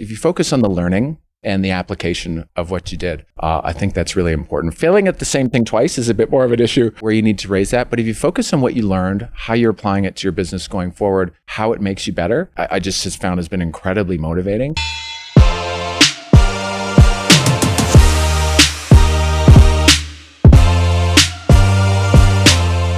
if you focus on the learning and the application of what you did, uh, I think that's really important. Failing at the same thing twice is a bit more of an issue where you need to raise that. But if you focus on what you learned, how you're applying it to your business going forward, how it makes you better, I, I just has found has been incredibly motivating.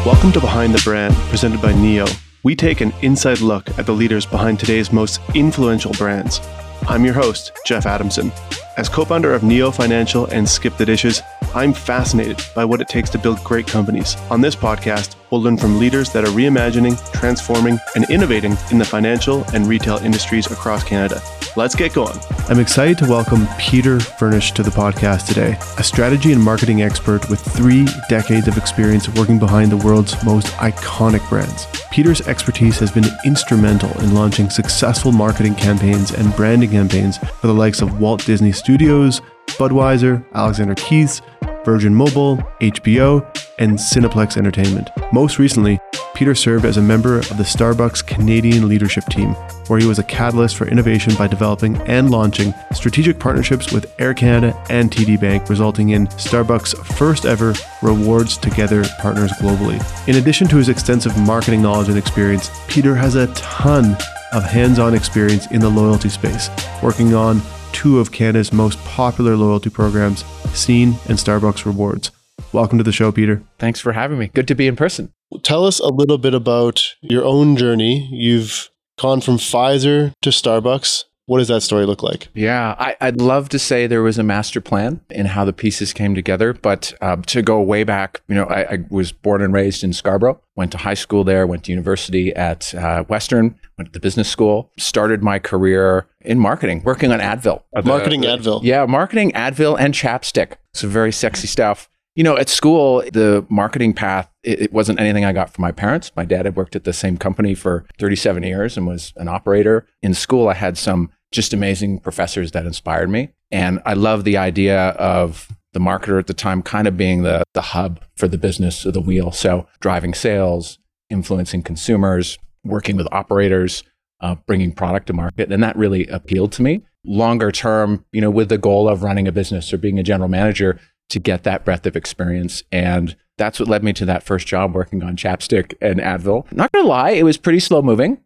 Welcome to Behind the Brand, presented by NEO. We take an inside look at the leaders behind today's most influential brands. I'm your host, Jeff Adamson. As co founder of Neo Financial and Skip the Dishes, I'm fascinated by what it takes to build great companies. On this podcast, we'll learn from leaders that are reimagining, transforming, and innovating in the financial and retail industries across Canada. Let's get going. I'm excited to welcome Peter Furnish to the podcast today, a strategy and marketing expert with three decades of experience working behind the world's most iconic brands. Peter's expertise has been instrumental in launching successful marketing campaigns and branding campaigns for the likes of Walt Disney Studios, Budweiser, Alexander Keith's, Virgin Mobile, HBO, and Cineplex Entertainment. Most recently, Peter served as a member of the Starbucks Canadian leadership team, where he was a catalyst for innovation by developing and launching strategic partnerships with Air Canada and TD Bank, resulting in Starbucks' first ever Rewards Together partners globally. In addition to his extensive marketing knowledge and experience, Peter has a ton of hands on experience in the loyalty space, working on two of Canada's most popular loyalty programs, Scene and Starbucks Rewards. Welcome to the show, Peter. Thanks for having me. Good to be in person. Tell us a little bit about your own journey. You've gone from Pfizer to Starbucks. What does that story look like? Yeah, I, would love to say there was a master plan in how the pieces came together, but uh, to go way back, you know, I, I, was born and raised in Scarborough, went to high school there, went to university at uh, Western, went to the business school, started my career in marketing, working on Advil. Marketing Advil. Yeah, marketing Advil and chapstick. It's very sexy stuff. You know, at school, the marketing path, it, it, wasn't anything I got from my parents. My dad had worked at the same company for 37 years and was an operator. In school, I had some just amazing professors that inspired me. And I love the idea of the marketer at the time kind of being the, the hub for the business of the wheel. So driving sales, influencing consumers, working with operators, uh, bringing product to market. And that really appealed to me. Longer term, you know, with the goal of running a business or being a general manager to get that breadth of experience. And that's what led me to that first job working on Chapstick and Advil. Not gonna lie, it was pretty slow moving.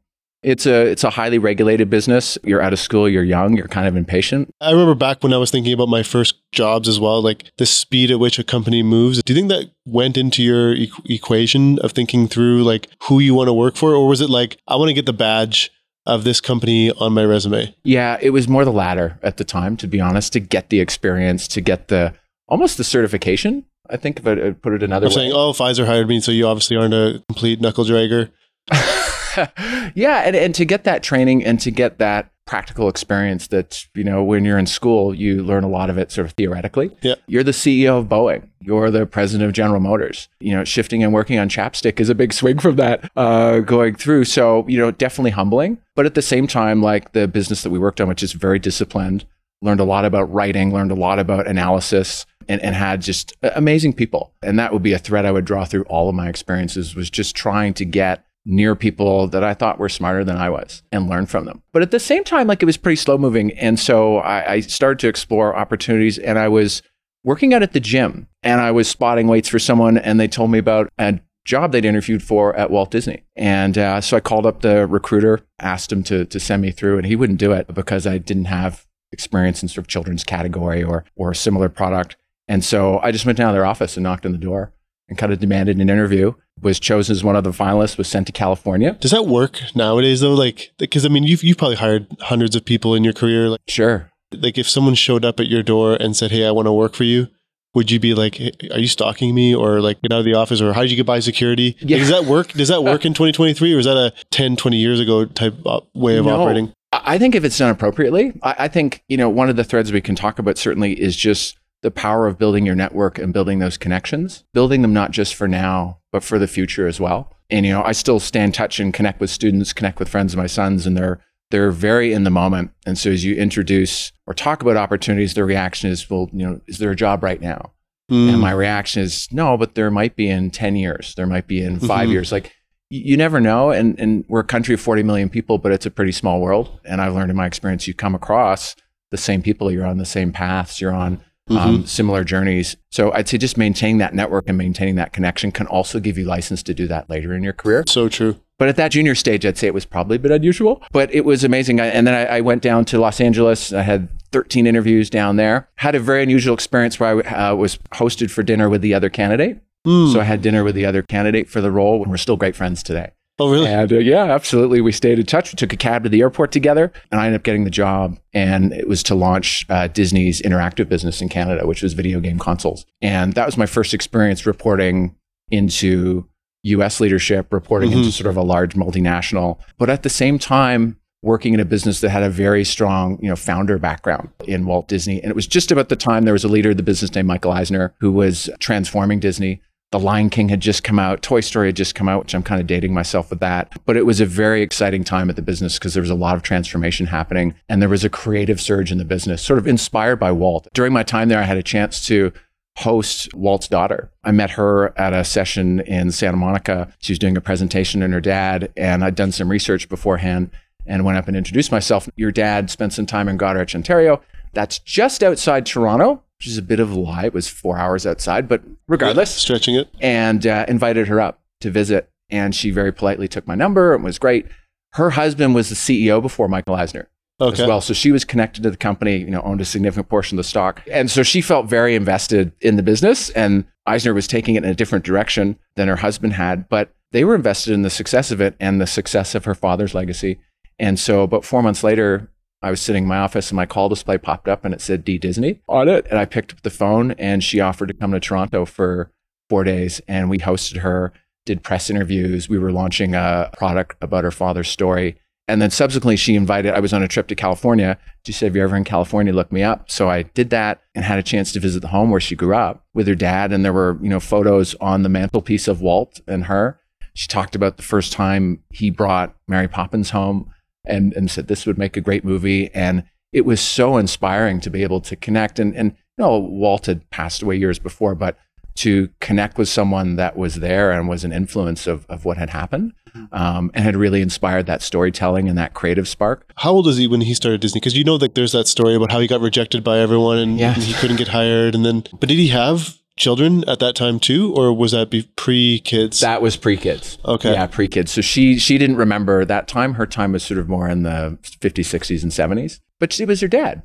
It's a it's a highly regulated business. You're out of school, you're young, you're kind of impatient. I remember back when I was thinking about my first jobs as well, like the speed at which a company moves. Do you think that went into your e- equation of thinking through like who you want to work for or was it like I want to get the badge of this company on my resume? Yeah, it was more the latter at the time to be honest, to get the experience, to get the almost the certification. I think if I uh, put it another I'm way. saying, "Oh, Pfizer hired me, so you obviously aren't a complete knuckle dragger." yeah, and, and to get that training and to get that practical experience that, you know, when you're in school, you learn a lot of it sort of theoretically. Yeah. You're the CEO of Boeing. You're the president of General Motors. You know, shifting and working on chapstick is a big swing from that uh, going through. So, you know, definitely humbling. But at the same time, like the business that we worked on, which is very disciplined, learned a lot about writing, learned a lot about analysis, and, and had just amazing people. And that would be a thread I would draw through all of my experiences was just trying to get near people that I thought were smarter than I was and learn from them. But at the same time, like it was pretty slow moving. And so I, I started to explore opportunities and I was working out at the gym and I was spotting weights for someone and they told me about a job they'd interviewed for at Walt Disney. And uh, so I called up the recruiter, asked him to, to send me through and he wouldn't do it because I didn't have experience in sort of children's category or, or a similar product. And so I just went down to their office and knocked on the door and kind of demanded an interview was chosen as one of the finalists was sent to california. Does that work nowadays though? Like because i mean you've, you've probably hired hundreds of people in your career like sure. Like if someone showed up at your door and said hey i want to work for you would you be like hey, are you stalking me? or like get out of the office? Or how did you get by security? Yeah. Like, does that work? Does that work in 2023 or is that a 10 20 years ago type uh, way of no. operating? I think if it's done appropriately I, I think you know one of the threads we can talk about certainly is just the power of building your network and building those connections, building them not just for now, but for the future as well. And you know, I still stay in touch and connect with students, connect with friends of my sons, and they're they're very in the moment. And so as you introduce or talk about opportunities, their reaction is, well, you know, is there a job right now? Mm. And my reaction is, no, but there might be in 10 years, there might be in 5 mm-hmm. years. Like you never know. And, and we're a country of 40 million people, but it's a pretty small world. And I've learned in my experience, you come across the same people, you're on the same paths, you're on um, mm-hmm. similar journeys. So I'd say just maintaining that network and maintaining that connection can also give you license to do that later in your career. So true. But at that junior stage, I'd say it was probably a bit unusual, but it was amazing. and then I, I, went down to Los Angeles. I had 13 interviews down there. Had a very unusual experience where I uh, was hosted for dinner with the other candidate. Mm. So I had dinner with the other candidate for the role, and we're still great friends today. Oh, really? And uh, yeah, absolutely. We stayed in touch. We took a cab to the airport together, and I ended up getting the job. And it was to launch uh, Disney's interactive business in Canada, which was video game consoles. And that was my first experience reporting into US leadership, reporting mm-hmm. into sort of a large multinational. But at the same time, working in a business that had a very strong, you know, founder background in Walt Disney. And it was just about the time there was a leader of the business named Michael Eisner who was transforming Disney. The Lion King had just come out, Toy Story had just come out, which I'm kind of dating myself with that. But it was a very exciting time at the business because there was a lot of transformation happening and there was a creative surge in the business, sort of inspired by Walt. During my time there, I had a chance to host Walt's daughter. I met her at a session in Santa Monica. She was doing a presentation and her dad, and I'd done some research beforehand and went up and introduced myself. Your dad spent some time in Goderich, Ontario. That's just outside Toronto which is a bit of a lie. It was four hours outside, but regardless, yeah, stretching it. And uh, invited her up to visit, and she very politely took my number and was great. Her husband was the CEO before Michael Eisner. Okay. As well, so she was connected to the company, you know, owned a significant portion of the stock, and so she felt very invested in the business. And Eisner was taking it in a different direction than her husband had, but they were invested in the success of it and the success of her father's legacy. And so, about four months later, I was sitting in my office and my call display popped up and it said D Disney on it. And I picked up the phone and she offered to come to Toronto for four days and we hosted her, did press interviews. We were launching a product about her father's story. And then subsequently, she invited, I was on a trip to California. She said, If you're ever in California, look me up. So I did that and had a chance to visit the home where she grew up with her dad. And there were, you know, photos on the mantelpiece of Walt and her. She talked about the first time he brought Mary Poppins home and, and said this would make a great movie. And it was so inspiring to be able to connect. And, and you know, Walt had passed away years before, but to connect with someone that was there and was an influence of, of what had happened mm-hmm. um, and had really inspired that storytelling and that creative spark. How old was he when he started Disney? Because you know that there's that story about how he got rejected by everyone and, yeah. and he couldn't get hired. And then, but did he have children at that time too, or was that pre kids? That was pre kids. Okay. Yeah, pre kids. So she she didn't remember that time. Her time was sort of more in the 50s, 60s, and 70s. But she was her dad.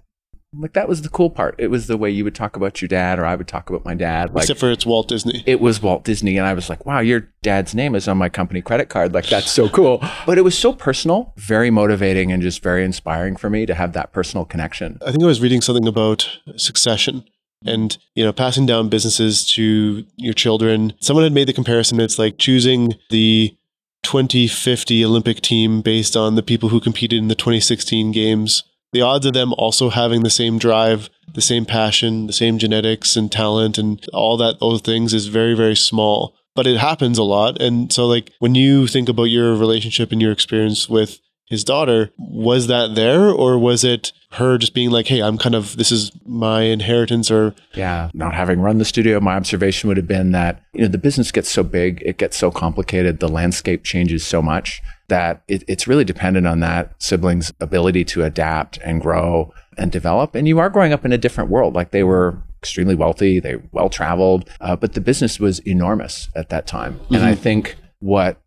Like that was the cool part. It was the way you would talk about your dad, or I would talk about my dad. Like, Except for it's Walt Disney. It was Walt Disney, and I was like, "Wow, your dad's name is on my company credit card. Like that's so cool." But it was so personal, very motivating, and just very inspiring for me to have that personal connection. I think I was reading something about succession and you know passing down businesses to your children. Someone had made the comparison it's like choosing the 2050 olympic team based on the people who competed in the 2016 games. The odds of them also having the same drive the same passion the same genetics and talent and all that those things is very very small. But it happens a lot. And so like when you think about your relationship and your experience with his daughter was that there or was it her just being like hey i'm kind of this is my inheritance or yeah. Not having run the studio my observation would have been that you know the business gets so big it gets so complicated the landscape changes so much that it, it's really dependent on that sibling's ability to adapt and grow and develop. And you are growing up in a different world. Like they were extremely wealthy they well traveled uh, but the business was enormous at that time. Mm-hmm. and i think what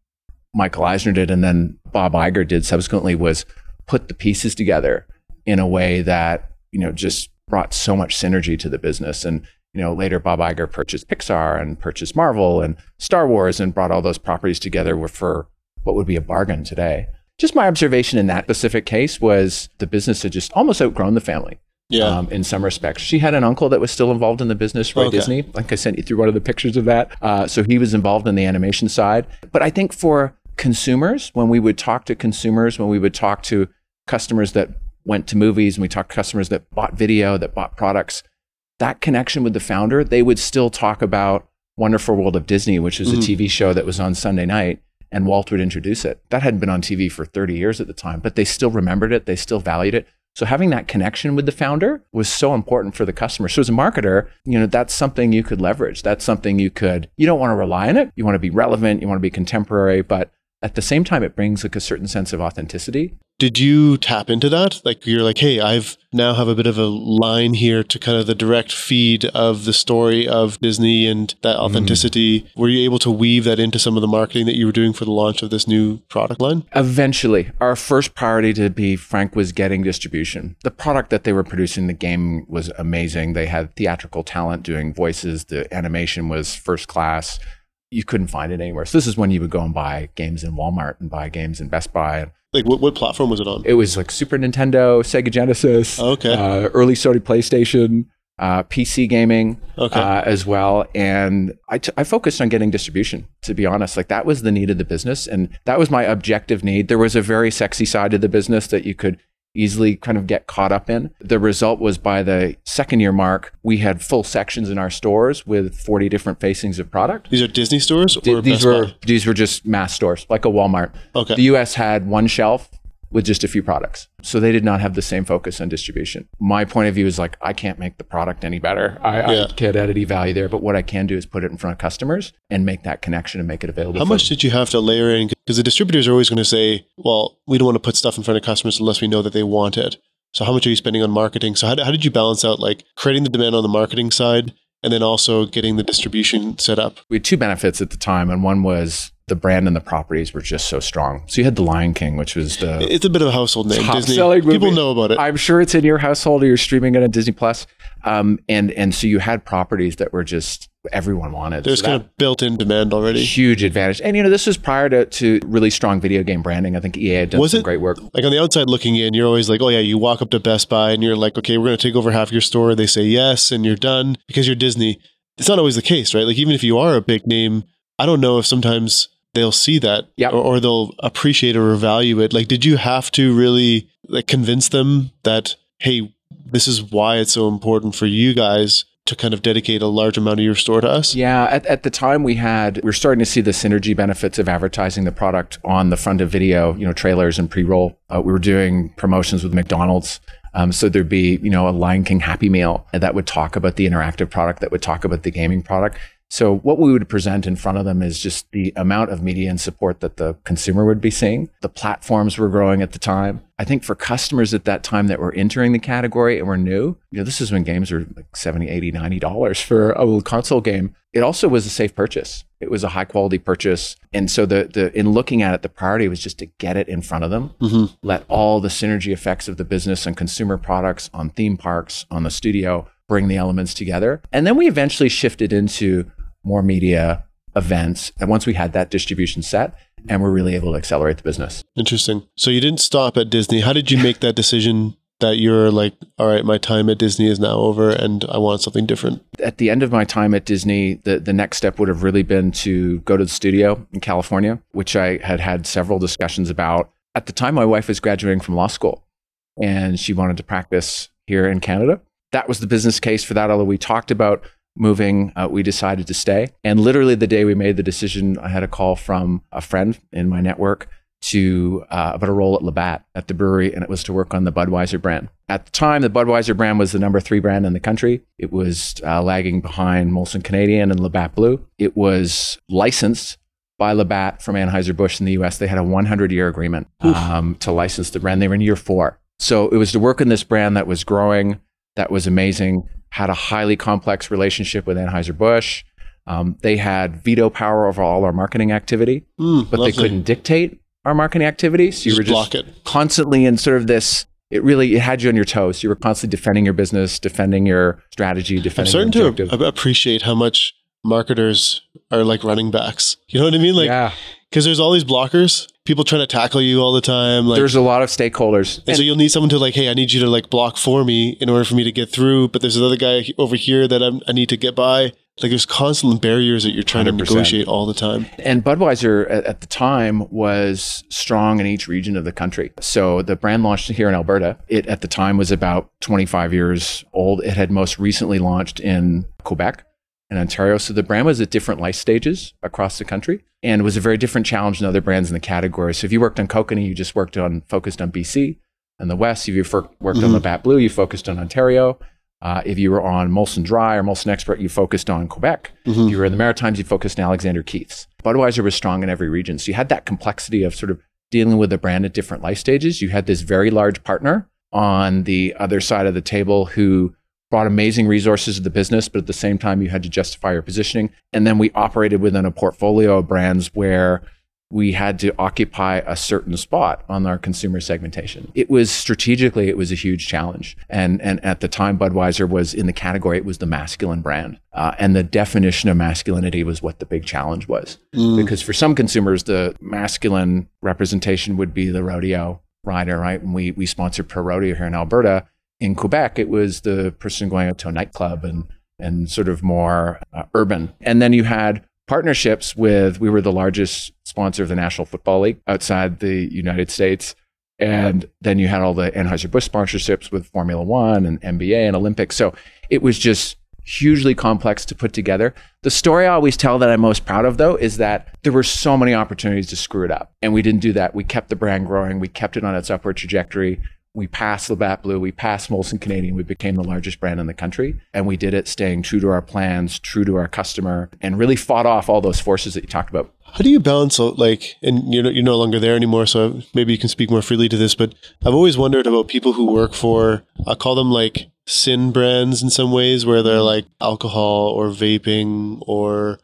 Michael Eisner did and then Bob Iger did subsequently was put the pieces together in a way that, you know, just brought so much synergy to the business. And, you know, later Bob Iger purchased Pixar and purchased Marvel and Star Wars and brought all those properties together for what would be a bargain today. Just my observation in that specific case was the business had just almost outgrown the family. Yeah. Um, in some respects, she had an uncle that was still involved in the business, Roy okay. Disney. Like I sent you through one of the pictures of that. Uh, so he was involved in the animation side. But I think for consumers, when we would talk to consumers, when we would talk to customers that went to movies and we talked to customers that bought video, that bought products, that connection with the founder, they would still talk about Wonderful World of Disney, which is mm-hmm. a TV show that was on Sunday night, and Walt would introduce it. That hadn't been on TV for 30 years at the time, but they still remembered it, they still valued it. So having that connection with the founder was so important for the customer. So as a marketer, you know, that's something you could leverage. That's something you could, you don't want to rely on it. You want to be relevant, you want to be contemporary, but At the same time, it brings like a certain sense of authenticity. Did you tap into that? Like you're like, hey, I've now have a bit of a line here to kind of the direct feed of the story of Disney and that authenticity. Mm. Were you able to weave that into some of the marketing that you were doing for the launch of this new product line? Eventually, our first priority to be frank was getting distribution. The product that they were producing, the game was amazing. They had theatrical talent doing voices. The animation was first class you couldn't find it anywhere. So this is when you would go and buy games in Walmart and buy games in Best Buy. Like what, what platform was it on? It was like Super Nintendo, Sega Genesis, oh, okay, uh, early Sony PlayStation, uh, PC gaming okay. uh, as well. And I, t- I focused on getting distribution, to be honest. Like that was the need of the business. And that was my objective need. There was a very sexy side of the business that you could easily kind of get caught up in. The result was by the second year mark, we had full sections in our stores with 40 different facings of product. These are Disney stores or D- these were these were just mass stores, like a Walmart. Okay. The US had one shelf with just a few products. So they did not have the same focus on distribution. My point of view is like, I can't make the product any better. I, yeah. I can't add any value there. But what I can do is put it in front of customers and make that connection and make it available. How much them. did you have to layer in? Because the distributors are always going to say, well, we don't want to put stuff in front of customers unless we know that they want it. So how much are you spending on marketing? So how, how did you balance out like creating the demand on the marketing side and then also getting the distribution set up? We had two benefits at the time, and one was the brand and the properties were just so strong. So you had The Lion King, which was the it's a bit of a household name. Disney movie. people know about it. I'm sure it's in your household or you're streaming it on Disney Plus. Um, and and so you had properties that were just everyone wanted. There's so kind of built-in demand already. Huge advantage. And you know, this was prior to, to really strong video game branding. I think EA had done was some it, great work. Like on the outside looking in, you're always like, oh yeah, you walk up to Best Buy and you're like, okay, we're going to take over half your store. They say yes, and you're done because you're Disney. It's not always the case, right? Like even if you are a big name, I don't know if sometimes they'll see that yep. or, or they'll appreciate or value it. Like, did you have to really like convince them that, hey, this is why it's so important for you guys to kind of dedicate a large amount of your store to us? Yeah, at, at the time we had, we are starting to see the synergy benefits of advertising the product on the front of video, you know, trailers and pre-roll. Uh, we were doing promotions with McDonald's. Um, so there'd be, you know, a Lion King Happy Meal that would talk about the interactive product, that would talk about the gaming product. So what we would present in front of them is just the amount of media and support that the consumer would be seeing. The platforms were growing at the time. I think for customers at that time that were entering the category and were new, you know, this is when games were like 70, 80, 90 dollars for a little console game. It also was a safe purchase. It was a high quality purchase. And so the the in looking at it, the priority was just to get it in front of them, mm-hmm. let all the synergy effects of the business and consumer products on theme parks, on the studio, bring the elements together. And then we eventually shifted into more media events. And once we had that distribution set, and we're really able to accelerate the business. Interesting. So you didn't stop at Disney. How did you make that decision that you're like, all right, my time at Disney is now over and I want something different? At the end of my time at Disney, the, the next step would have really been to go to the studio in California, which I had had several discussions about. At the time, my wife was graduating from law school and she wanted to practice here in Canada. That was the business case for that, although we talked about moving, uh, we decided to stay. And literally the day we made the decision, I had a call from a friend in my network to uh, about a role at Labatt at the brewery, and it was to work on the Budweiser brand. At the time, the Budweiser brand was the number three brand in the country. It was uh, lagging behind Molson Canadian and Labatt Blue. It was licensed by Labatt from Anheuser-Busch in the US. They had a 100 year agreement um, to license the brand. They were in year four. So it was to work in this brand that was growing, that was amazing had a highly complex relationship with Anheuser-Busch. Um, they had veto power over all our marketing activity, mm, but lovely. they couldn't dictate our marketing activities. So you just were just it. constantly in sort of this. It really it had you on your toes. You were constantly defending your business, defending your strategy, defending. I'm starting to appreciate how much marketers are like running backs. You know what I mean? Like, yeah. Because there's all these blockers, people trying to tackle you all the time. Like, there's a lot of stakeholders, and, and so you'll need someone to like, hey, I need you to like block for me in order for me to get through. But there's another guy over here that I'm, i need to get by. Like there's constant barriers that you're trying 100%. to negotiate all the time. And Budweiser at, at, the time was strong in each region of the country. So the brand launched here in Alberta. It at the time was about 25 years old. It had most recently launched in Quebec and Ontario. So the brand was at different life stages across the country and was a very different challenge than other brands in the category. So if you worked on Kokanee, you just worked on focused on BC and the West. If you worked mm-hmm. on Labatt Blue, you focused on Ontario. Uh, if you were on Molson Dry or Molson Export, you focused on Quebec. If you were in the Maritimes, you focused on Alexander Keith's. Budweiser was strong in every region. So you had that complexity of sort of dealing with a brand at different life stages. You had this very large partner on the other side of the table who brought amazing resources to the business, but at the same time, you had to justify your positioning. And then we operated within a portfolio of brands where we had to occupy a certain spot on our consumer segmentation. It was strategically, it was a huge challenge. And, and at the time, Budweiser was in the category, it was the masculine brand. Uh, and the definition of masculinity was what the big challenge was. Because for some consumers, the masculine representation would be the rodeo rider, right? And we, we sponsored Pro Rodeo here in Alberta. In Quebec, it was the person going out to a nightclub and, and sort of more uh, urban. And then you had partnerships with we were the largest sponsor of the National Football League outside the United States. And then you had all the Anheuser-Busch sponsorships with Formula One and NBA and Olympics. So it was just hugely complex to put together. The story I always tell that I'm most proud of, though, is that there were so many opportunities to screw it up. And we didn't do that. We kept the brand growing, we kept it on its upward trajectory. We passed Labatt Blue, we passed Molson Canadian, we became the largest brand in the country. And we did it staying true to our plans, true to our customer, and really fought off all those forces that you talked about. How do you balance out like, and you're no, you're no longer there anymore, so maybe you can speak more freely to this. But I've always wondered about people who work for, I call them like sin brands in some ways, where they're mm-hmm. like alcohol or vaping or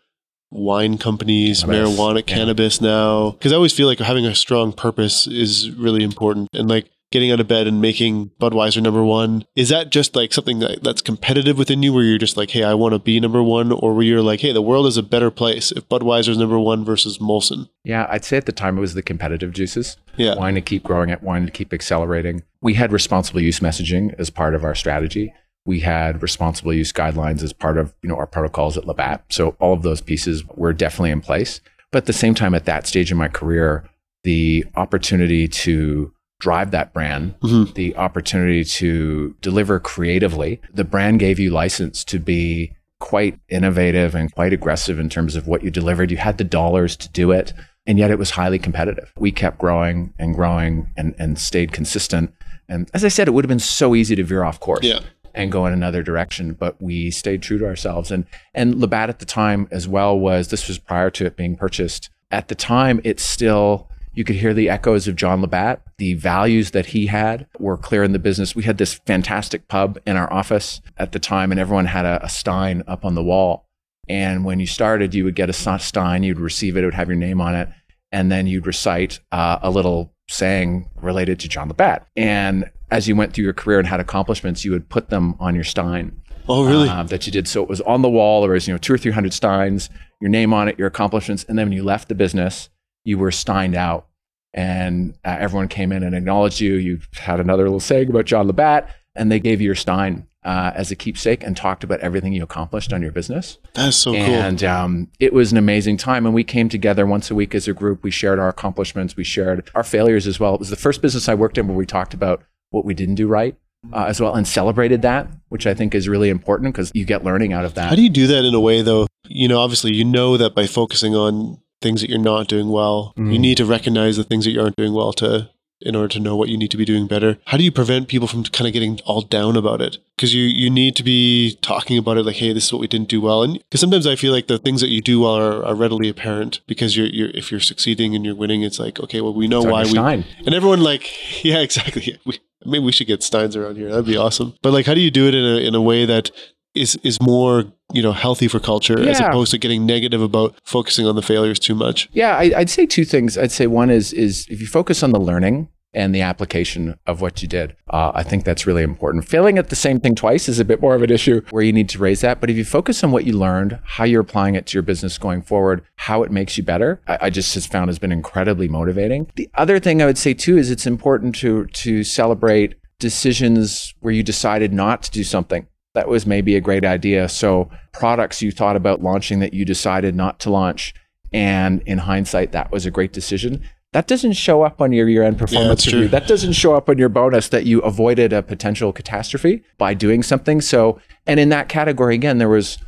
wine companies, Cannabis, marijuana, yeah. cannabis now. Because I always feel like having a strong purpose is really important, and like getting out of bed and making Budweiser number one. Is that just like something that, that's competitive within you where you're just like, hey, I want to be number one? Or where you're like, hey, the world is a better place if Budweiser's number one versus Molson? Yeah, I'd say at the time it was the competitive juices. Yeah. Wanting to keep growing it, wanting to keep accelerating. We had responsible use messaging as part of our strategy. We had responsible use guidelines as part of you know our protocols at Labatt. So all of those pieces were definitely in place. But at the same time, at that stage in my career, the opportunity to drive that brand, Mhm. the opportunity to deliver creatively, the brand gave you license to be quite innovative and quite aggressive in terms of what you delivered. You had the dollars to do it, and yet it was highly competitive. We kept growing and growing and, and stayed consistent. And as I said, it would have been so easy to veer off course Yeah. and go in another direction, but we stayed true to ourselves. And and Labatt at the time as well was this was prior to it being purchased. At the time, it's still you could hear the echoes of John Labatt. The values that he had were clear in the business. We had this fantastic pub in our office at the time, and everyone had a, a stein up on the wall. And when you started, you would get a stein, you'd receive it, it would have your name on it, and then you'd recite uh, a little saying related to John Labatt. And as you went through your career and had accomplishments, you would put them on your stein Oh, really? uh, that you did. So it was on the wall. There was you know two or three hundred steins, your name on it, your accomplishments, and then when you left the business, you were steined out, and uh, everyone came in and acknowledged you. You had another little saying about John Labatt, and they gave you your stein uh, as a keepsake and talked about everything you accomplished on your business. That's so cool. And um, it was an amazing time. And we came together once a week as a group. We shared our accomplishments. We shared our failures as well. It was the first business I worked in where we talked about what we didn't do right uh, as well and celebrated that, which I think is really important because you get learning out of that. How do you do that in a way, though? You know, obviously, you know that by focusing on things that you're not doing well, you Mm. need to recognize the things that you aren't doing well to in order to know what you need to be doing better. How do you prevent people from kind of getting all down about it? Because you you need to be talking about it like, hey, this is what we didn't do well. And because sometimes I feel like the things that you do well are, are readily apparent because you're you're if you're succeeding and you're winning, it's like, okay, well, we know why we and everyone like, yeah, exactly. We, maybe we should get Steins around here. That'd be awesome. But like, how do you do it in a in a way that is is more you know healthy for culture as opposed to getting negative about focusing on the failures too much? Yeah, I, I'd say two things. I'd say one is is if you focus on the learning and the application of what you did, uh, I think that's really important. Failing at the same thing twice is a bit more of an issue where you need to raise that. But if you focus on what you learned, how you're applying it to your business going forward, how it makes you better, I, I just has found has been incredibly motivating. The other thing I would say too is it's important to to celebrate decisions where you decided not to do something that was maybe a great idea. So products you thought about launching that you decided not to launch. And in hindsight, that was a great decision. That doesn't show up on your year end performance that's review. true. That doesn't show up on your bonus that you avoided a potential catastrophe by doing something. So, and in that category, again, there was,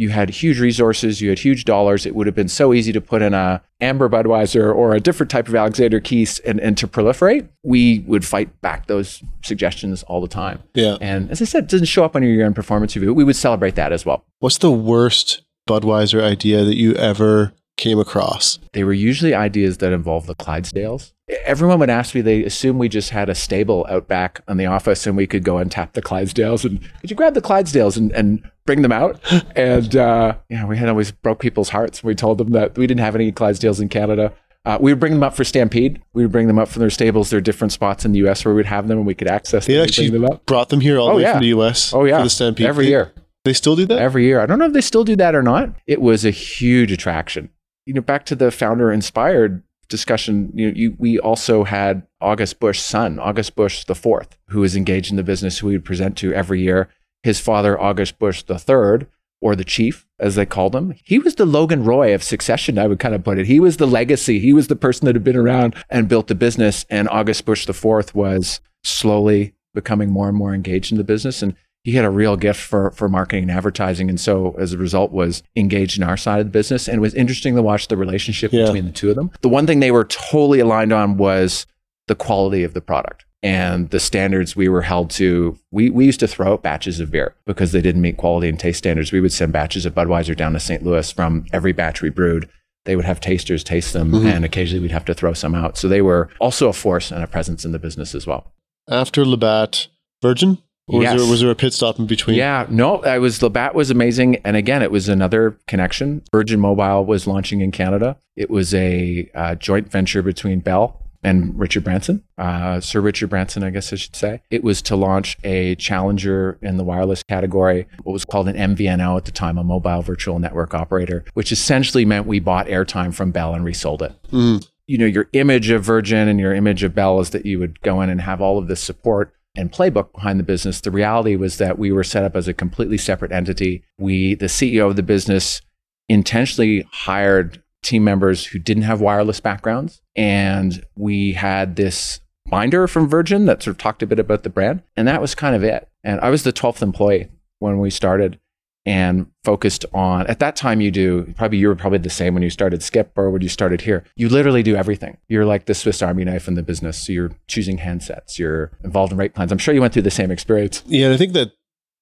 you had huge resources, you had huge dollars. It would have been so easy to put in a amber Budweiser or a different type of Alexander Keith's and, and to proliferate. We would fight back those suggestions all the time. Yeah. And as I said, it doesn't show up on your year-end performance review. We would celebrate that as well. What's the worst Budweiser idea that you ever came across? They were usually ideas that involved the Clydesdales. Everyone would ask me, they assume we just had a stable out back on the office and we could go and tap the Clydesdales and could you grab the Clydesdales and, and bring them out? and uh, yeah, we had always broke people's hearts. We told them that we didn't have any Clydesdales in Canada. Uh, we would bring them up for Stampede. We would bring them up from their stables. There are different spots in the U.S. where we'd have them and we could access They them. and actually them brought them here all the Oh, way yeah. from the US Oh yeah, for the Stampede. every They- year. They still do that? every year. I don't know if they still do that or not. It was a huge attraction. You know, back to the founder inspired discussion, you you, we also had August Busch's son, August Busch the fourth, who was engaged in the business who we would present to every year. His father, August Busch the third, or the chief, as they called him, he was the Logan Roy of succession, I would kind of put it. He was the legacy. He was the person that had been around and built the business. And August Busch the fourth was slowly becoming more and more engaged in the business. And he had a real gift for for marketing and advertising. And so as a result was engaged in our side of the business. And it was interesting to watch the relationship Yeah. between the two of them. The one thing they were totally aligned on was the quality of the product and the standards we were held to. We, we used to throw out batches of beer because they didn't meet quality and taste standards. We would send batches of budweiser down to st louis from every batch we brewed. They would have tasters taste them Mhm. and occasionally we'd have to throw some out. So they were also a force and a presence in the business as well. After Labatt, Virgin? Or was, Yes. there, was there a pit stop in between? Yeah, no, I was Labatt was amazing, and again, it was another connection. Virgin Mobile was launching in Canada. It was a uh, joint venture between Bell and Richard Branson, uh, Sir Richard Branson, I guess I should say. It was to launch a challenger in the wireless category, what was called an MVNO at the time, a mobile virtual network operator, which essentially meant we bought airtime from Bell and resold it Mm. you know your image of Virgin and your image of Bell is that you would go in and have all of this support and playbook behind the business. The reality was that we were set up as a completely separate entity. We, the CEO of the business, intentionally hired team members who didn't have wireless backgrounds, and we had this binder from Virgin that sort of talked a bit about the brand, and that was kind of it. And I was the twelfth employee when we started and focused on at that time you do probably you were probably the same when you started skip or when you started here. You literally do everything. You're like the swiss army knife in the business. So you're choosing handsets. You're involved in rate plans. I'm sure you went through the same experience. Yeah, and I think that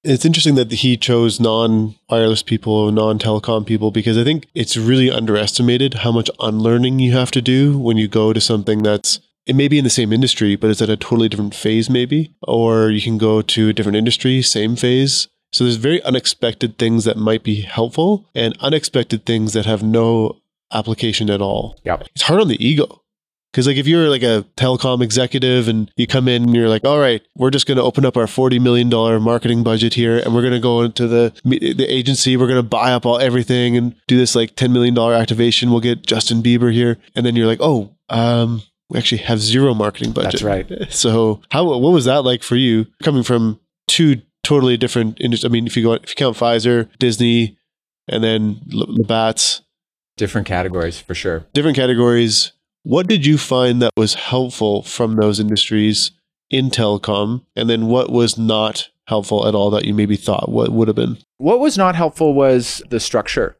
it's interesting that he chose non wireless people, non telecom people, because I think it's really underestimated how much unlearning you have to do when you go to something that's it may be in the same industry, but it's at a totally different phase, maybe. Or you can go to a different industry, same phase. So there's very unexpected things that might be helpful and unexpected things that have no application at all. Yep. It's hard on the ego. Because like if you're like a telecom executive and you come in and you're like, all right, we're just going to open up our forty million dollar marketing budget here, and we're going to go into the the agency, we're going to buy up all everything and do this like ten million dollar activation. We'll get Justin Bieber here, and then you're like, oh, um, we actually have zero marketing budget. that's right So how what was that like for you coming from two totally different industries? I mean, if you go if you count Pfizer, Disney, and then Labatt's different categories for sure different categories. What did you find that was helpful from those industries in telecom? And then what was not helpful at all that you maybe thought what would have been? What was not helpful was the structure.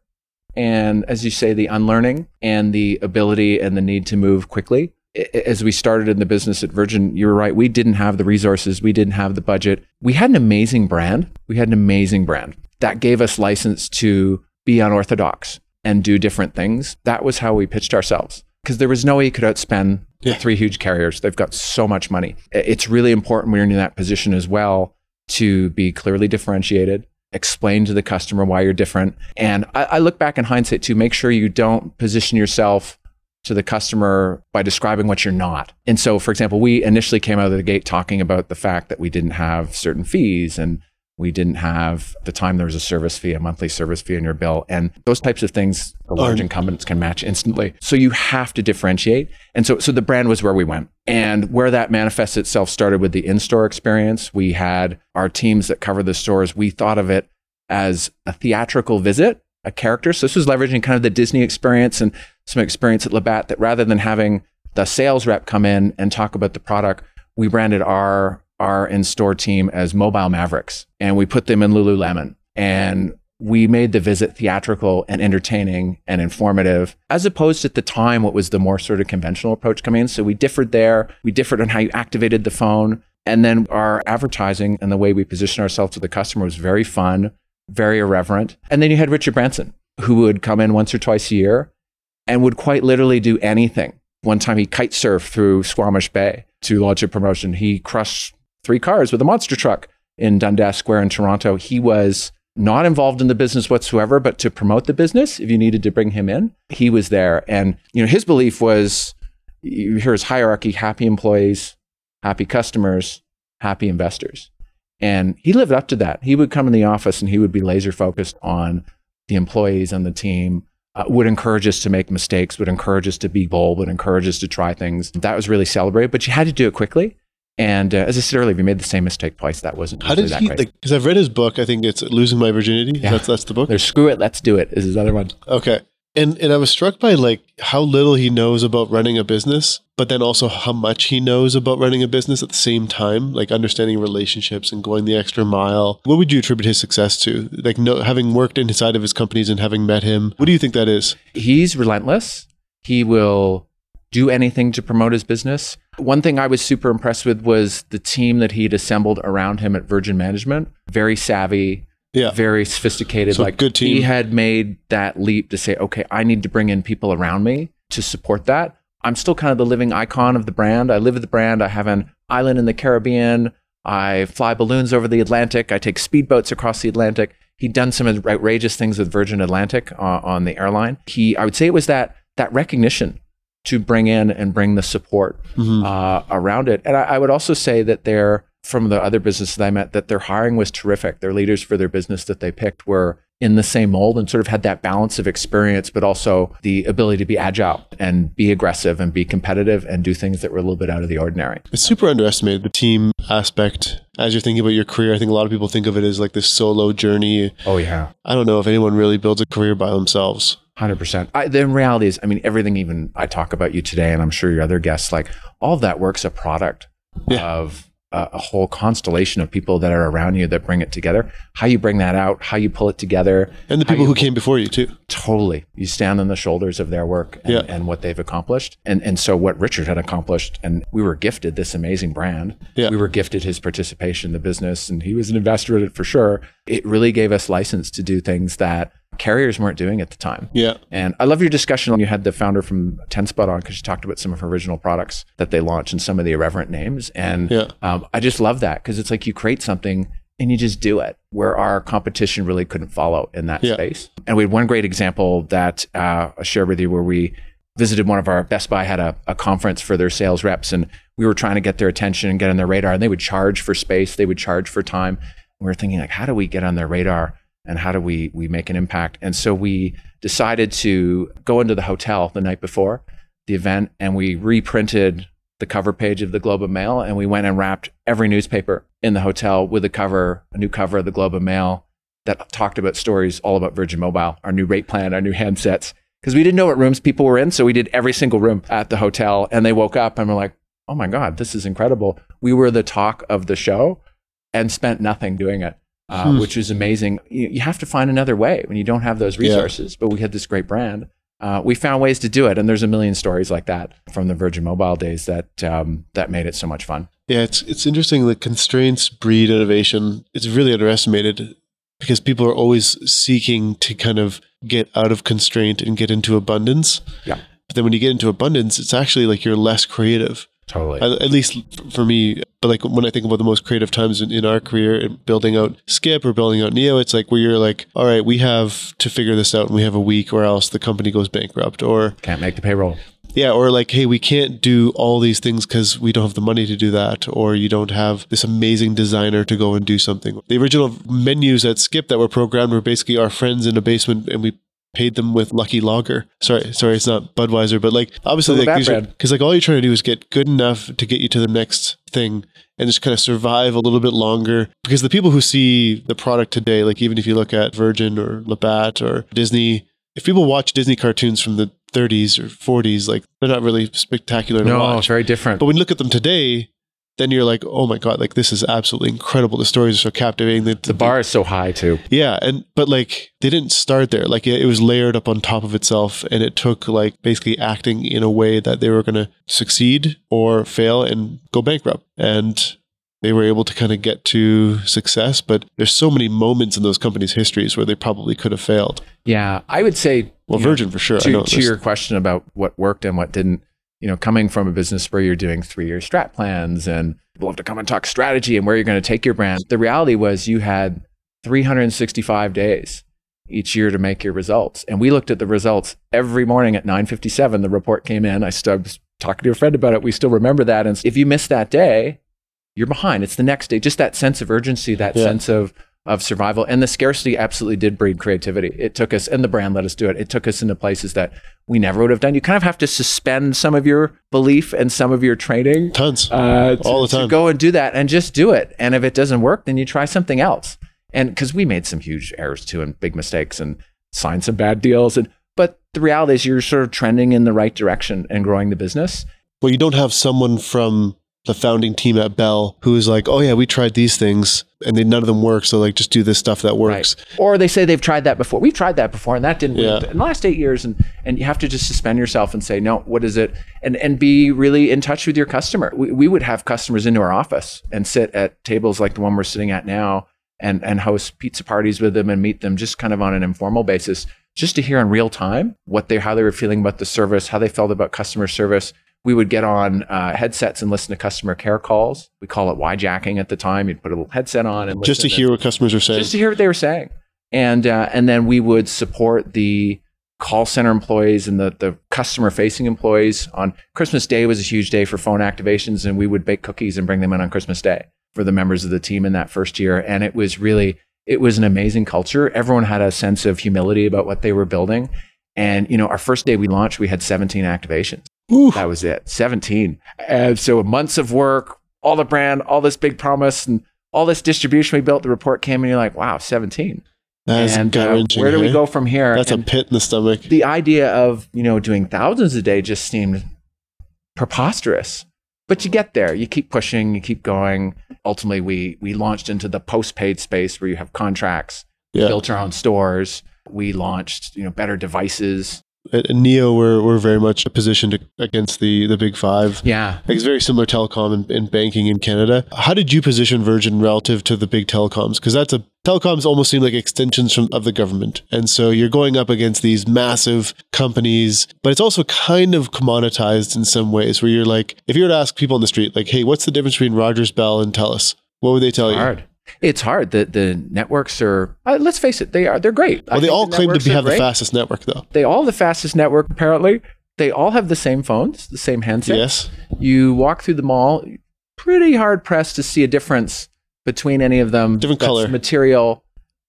And as you say, the unlearning and the ability and the need to move quickly. As we started in the business at Virgin, you were right. We didn't have the resources. We didn't have the budget. We had an amazing brand. We had an amazing brand that gave us license to be unorthodox and do different things. That was how we pitched ourselves because there was no way you could outspend the Yeah. three huge carriers. They've got so much money. It's really important when you're in that position as well to be clearly differentiated, explain to the customer why you're different. And I, I look back in hindsight to make sure you don't position yourself to the customer by describing what you're not. And so, for example, we initially came out of the gate talking about the fact that we didn't have certain fees and we didn't have at the time there was a service fee, a monthly service fee in your bill. And those types of things the large incumbents can match instantly. So you have to differentiate. And so so the brand was where we went. And where that manifests itself started with the in-store experience. We had our teams that cover the stores. We thought of it as a theatrical visit, a character. So this was leveraging kind of the Disney experience and some experience at Labatt that rather than having the sales rep come in and talk about the product, we branded our our in-store team as mobile mavericks and we put them in Lululemon. And we made the visit theatrical and entertaining and informative, as opposed to at the time what was the more sort of conventional approach coming in. So we differed there. We differed on how you activated the phone. And then our advertising and the way we position ourselves to the customer was very fun, very irreverent. And then you had Richard Branson, who would come in once or twice a year and would quite literally do anything. One time he kite surfed through Squamish Bay to launch a promotion. He crushed three cars with a monster truck in Dundas Square in Toronto. He was not involved in the business whatsoever, but to promote the business, if you needed to bring him in, he was there. And you know, his belief was his hierarchy, happy employees, happy customers, happy investors. And he lived up to that. He would come in the office and he would be laser focused on the employees and the team, uh, would encourage us to make mistakes, would encourage us to be bold, would encourage us to try things. That was really celebrated, but you had to do it quickly. And uh, as I said earlier, if you made the same mistake twice, that wasn't How did that he great. like? Because I've read his book. I think it's "Losing My Virginity." Yeah. That's that's the book. There's screw it, let's do it is his other one. Okay. And and I was struck by like how little he knows about running a business, but then also how much he knows about running a business at the same time, like understanding relationships and going the extra mile. What would you attribute his success to? Like no, having worked inside of his companies and having met him, what do you think that is? He's relentless. He will do anything to promote his business. One thing I was super impressed with was the team that he'd assembled around him at Virgin Management. Very savvy, Yeah. very sophisticated. So like good team. He had made that leap to say, okay, I need to bring in people around me to support that. I'm still kind of the living icon of the brand. I live with the brand. I have an island in the Caribbean. I fly balloons over the Atlantic. I take speedboats across the Atlantic. He'd done some outrageous things with Virgin Atlantic uh, on the airline. He, I would say, it was that that recognition to bring in and bring the support Mhm. uh, around it. And I, I would also say that they're from the other businesses that I met that their hiring was terrific. Their leaders for their business that they picked were in the same mold and sort of had that balance of experience, but also the ability to be agile and be aggressive and be competitive and do things that were a little bit out of the ordinary. It's super underestimated, the team aspect. As you're thinking about your career, I think a lot of people think of it as like this solo journey. Oh yeah. I don't know if anyone really builds a career by themselves. Hundred percent. I, The reality is, I mean, everything. Even I talk about you today, and I'm sure your other guests, like all of that work's a product Yeah. of a, a whole constellation of people that are around you that bring it together. How you bring that out, how you pull it together, And the people who came before you too. totally. You stand on the shoulders of their work and, Yeah. and what they've accomplished, and and so what Richard had accomplished, and we were gifted this amazing brand. Yeah. We were gifted his participation in the business, and he was an investor in it for sure. It really gave us license to do things that carriers weren't doing at the time. Yeah. And I love your discussion when you had the founder from TenSpot on because you talked about some of her original products that they launched and some of the irreverent names. And Yeah. um, I just love that because it's like you create something and you just do it where our competition really couldn't follow in that Yeah. space. And we had one great example that uh, I shared with you where we visited one of our Best Buy had a, a conference for their sales reps and we were trying to get their attention and get on their radar and they would charge for space, they would charge for time. And we were thinking like, how do we get on their radar and how do we we make an impact? And so we decided to go into the hotel the night before the event and we reprinted the cover page of the Globe and Mail and we went and wrapped every newspaper in the hotel with a cover, a new cover of the Globe and Mail that talked about stories all about Virgin Mobile, our new rate plan, our new handsets. Because we didn't know what rooms people were in, so we did every single room at the hotel. And they woke up and were like, "Oh my God, this is incredible!" We were the talk of the show, and spent nothing doing it, uh, Hmm. which is amazing. You, you have to find another way when you don't have those Yeah. resources. But we had this great brand. Uh, we found ways to do it, and there's a million stories like that from the Virgin Mobile days that um, that made it so much fun. Yeah, it's it's interesting. The constraints breed innovation. It's really underestimated because people are always seeking to kind of get out of constraint and get into abundance. Yeah. But then when you get into abundance, it's actually like you're less creative. Totally. At, at least for me. But like when I think about the most creative times in, in our career, in building out Skip or building out Neo, it's like where you're like, all right, we have to figure this out, and we have a week, or else the company goes bankrupt, or Can't make the payroll. yeah, or like, hey, we can't do all these things because we don't have the money to do that, or you don't have this amazing designer to go and do something. The original menus at Skip that were programmed were basically our friends in a basement, and we paid them with Lucky Lager. Sorry, sorry, it's not Budweiser, but like obviously, a like because like all you're trying to do is get good enough to get you to the next thing. And just kind of survive a little bit longer because the people who see the product today, like even if you look at Virgin or Labatt or Disney, if people watch Disney cartoons from the 30s or 40s, like they're not really spectacular to No, watch. it's very different. But when you look at them today, then you're like, oh my god, like this is absolutely incredible. The stories are so captivating. The, The bar is so high too. yeah, and but like they didn't start there. Like it, it was layered up on top of itself, and it took like basically acting in a way that they were going to succeed or fail and go bankrupt. And they were able to kind of get to success. But there's so many moments in those companies' histories where they probably could have failed. Yeah, I would say Well, you know, Virgin for sure. To, to your question about what worked and what didn't, you know, coming from a business where you're doing three year strat plans and we'll have to come and talk strategy and where you're going to take your brand. The reality was you had 365 days each year to make your results. And we looked at the results every morning at 957. The report came in. I still was talking to a friend about it. We still remember that. And if you miss that day, you're behind. It's the next day. Just that sense of urgency, that Yeah. sense of of survival. And the scarcity absolutely did breed creativity. It took us, and the brand let us do it. It took us into places that we never would have done. You kind of have to suspend some of your belief and some of your training Tons. uh, to, All the to time. go and do that and just do it. And if it doesn't work, then you try something else. And because we made some huge errors too and big mistakes and signed some bad deals. And but the reality is you're sort of trending in the right direction and growing the business. Well, you don't have someone from the founding team at Bell who is like, oh yeah, we tried these things and they, none of them work. So like, just do this stuff that works. Or they say they've tried that before. We've tried that before and that didn't work in the last eight years. And, and you have to just suspend yourself and say, no, what is it? And, and be really in touch with your customer. We, we would have customers into our office and sit at tables like the one we're sitting at now and, and host pizza parties with them and meet them just kind of on an informal basis, just to hear in real time what they, how they were feeling about the service, how they felt about customer service. We would get on uh, headsets and listen to customer care calls. We call it jacking at the time. You'd put a little headset on and Just to and- hear what customers are saying. just to hear what they were saying. And uh, and then we would support the call center employees and the the customer facing employees on Christmas Day was a huge day for phone activations, and we would bake cookies and bring them in on Christmas Day for the members of the team in that first year. And it was really it was an amazing culture. Everyone had a sense of humility about what they were building. And you know, our first day we launched, we had 17 activations. Ooh. That was it, 17. And so months of work, all the brand, all this big promise, and all this distribution we built. The report came, and you're like, wow, 17. That is and uh, where do we go from here? That's And a pit in the stomach. the idea of you know doing thousands a day just seemed preposterous. But you get there, you keep pushing, you keep going. Ultimately, we we launched into the postpaid space where you have contracts, Yeah. built our own stores. We launched you know better devices. At at Neo, we're, we're very much positioned against the, the big five. Yeah, it's very similar telecom and, and banking in Canada. How did you position Virgin relative to the big telecoms? Because that's a telecoms almost seem like extensions from of the government, and so you're going up against these massive companies. But it's also kind of commoditized in some ways, where you're like, if you were to ask people on the street, like, hey, what's the difference between Rogers, Bell, and Telus? What would they tell you? It's hard. The the networks are. Uh, let's face it, they are. They're great. I Well, they all the claim to be have the fastest network, though. They all have the fastest network. Apparently, they all have the same phones, the same handsets. Yes. you walk through the mall, pretty hard pressed to see a difference between any of them. Different color. material,